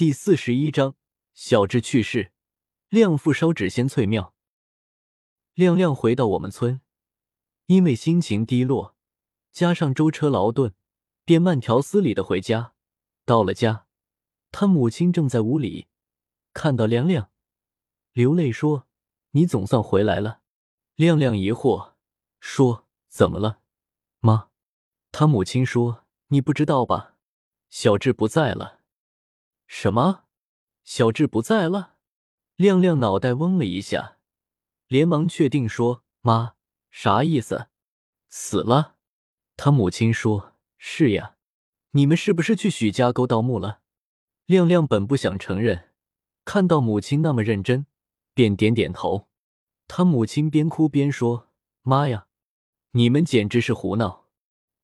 第四十一章，小智去世，亮父烧纸仙翠庙。亮亮回到我们村，因为心情低落，加上舟车劳顿，便慢条斯理的回家。到了家，他母亲正在屋里，看到亮亮，流泪说：“你总算回来了。”亮亮疑惑说：“怎么了，妈？”他母亲说：“你不知道吧？小智不在了。”什么？小智不在了？亮亮脑袋嗡了一下，连忙确定说：“妈，啥意思？死了？”他母亲说：“是呀，你们是不是去许家沟盗墓了？”亮亮本不想承认，看到母亲那么认真，便点点头。他母亲边哭边说：“妈呀，你们简直是胡闹！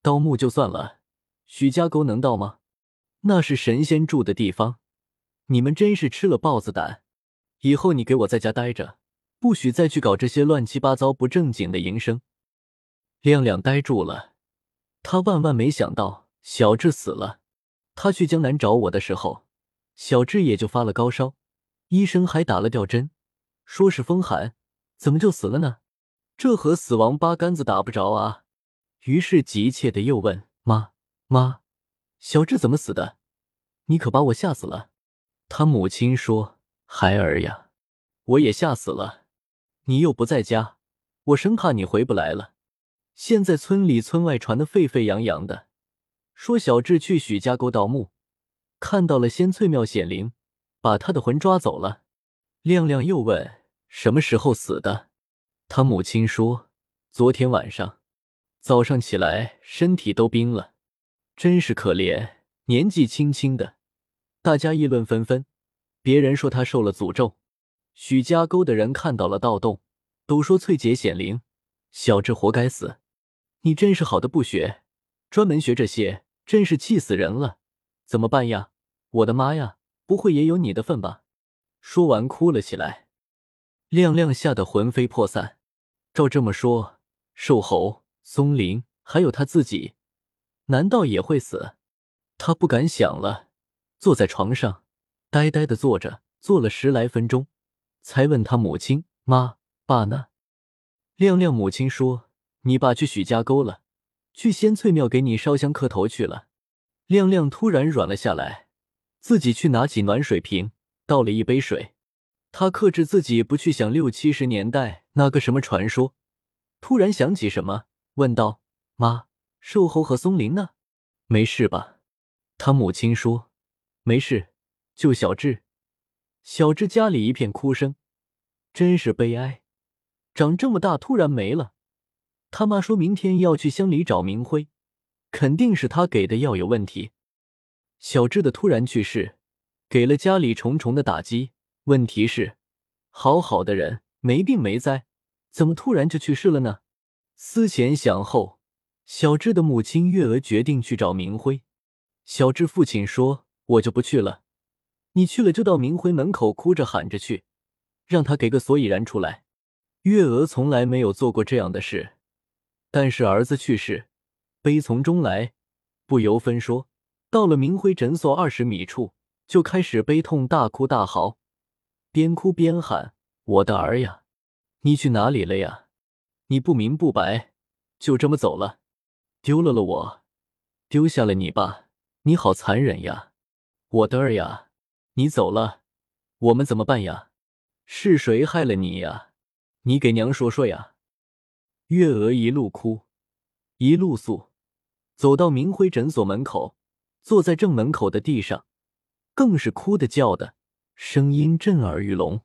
盗墓就算了，许家沟能盗吗？”那是神仙住的地方，你们真是吃了豹子胆！以后你给我在家待着，不许再去搞这些乱七八糟、不正经的营生。亮亮呆住了，他万万没想到小智死了。他去江南找我的时候，小智也就发了高烧，医生还打了吊针，说是风寒，怎么就死了呢？这和死亡八竿子打不着啊！于是急切的又问妈妈。小智怎么死的？你可把我吓死了。他母亲说：“孩儿呀，我也吓死了。你又不在家，我生怕你回不来了。现在村里村外传的沸沸扬扬的，说小智去许家沟盗墓，看到了仙翠庙显灵，把他的魂抓走了。”亮亮又问：“什么时候死的？”他母亲说：“昨天晚上，早上起来身体都冰了。”真是可怜，年纪轻轻的，大家议论纷纷。别人说他受了诅咒，许家沟的人看到了盗洞，都说翠姐显灵，小智活该死。你真是好的不学，专门学这些，真是气死人了。怎么办呀？我的妈呀，不会也有你的份吧？说完哭了起来。亮亮吓得魂飞魄散。照这么说，瘦猴、松林还有他自己。难道也会死？他不敢想了，坐在床上，呆呆的坐着，坐了十来分钟，才问他母亲：“妈，爸呢？”亮亮母亲说：“你爸去许家沟了，去仙翠庙给你烧香磕头去了。”亮亮突然软了下来，自己去拿起暖水瓶，倒了一杯水。他克制自己不去想六七十年代那个什么传说，突然想起什么，问道：“妈。”瘦猴和松林呢？没事吧？他母亲说：“没事，救小智。”小智家里一片哭声，真是悲哀。长这么大突然没了。他妈说明天要去乡里找明辉，肯定是他给的药有问题。小智的突然去世，给了家里重重的打击。问题是，好好的人，没病没灾，怎么突然就去世了呢？思前想后。小智的母亲月娥决定去找明辉。小智父亲说：“我就不去了，你去了就到明辉门口哭着喊着去，让他给个所以然出来。”月娥从来没有做过这样的事，但是儿子去世，悲从中来，不由分说，到了明辉诊所二十米处，就开始悲痛大哭大嚎，边哭边喊：“我的儿呀，你去哪里了呀？你不明不白，就这么走了。”丢了了我，丢下了你爸，你好残忍呀！我的儿呀，你走了，我们怎么办呀？是谁害了你呀？你给娘说说呀！月娥一路哭，一路诉，走到明辉诊所门口，坐在正门口的地上，更是哭的叫的，声音震耳欲聋。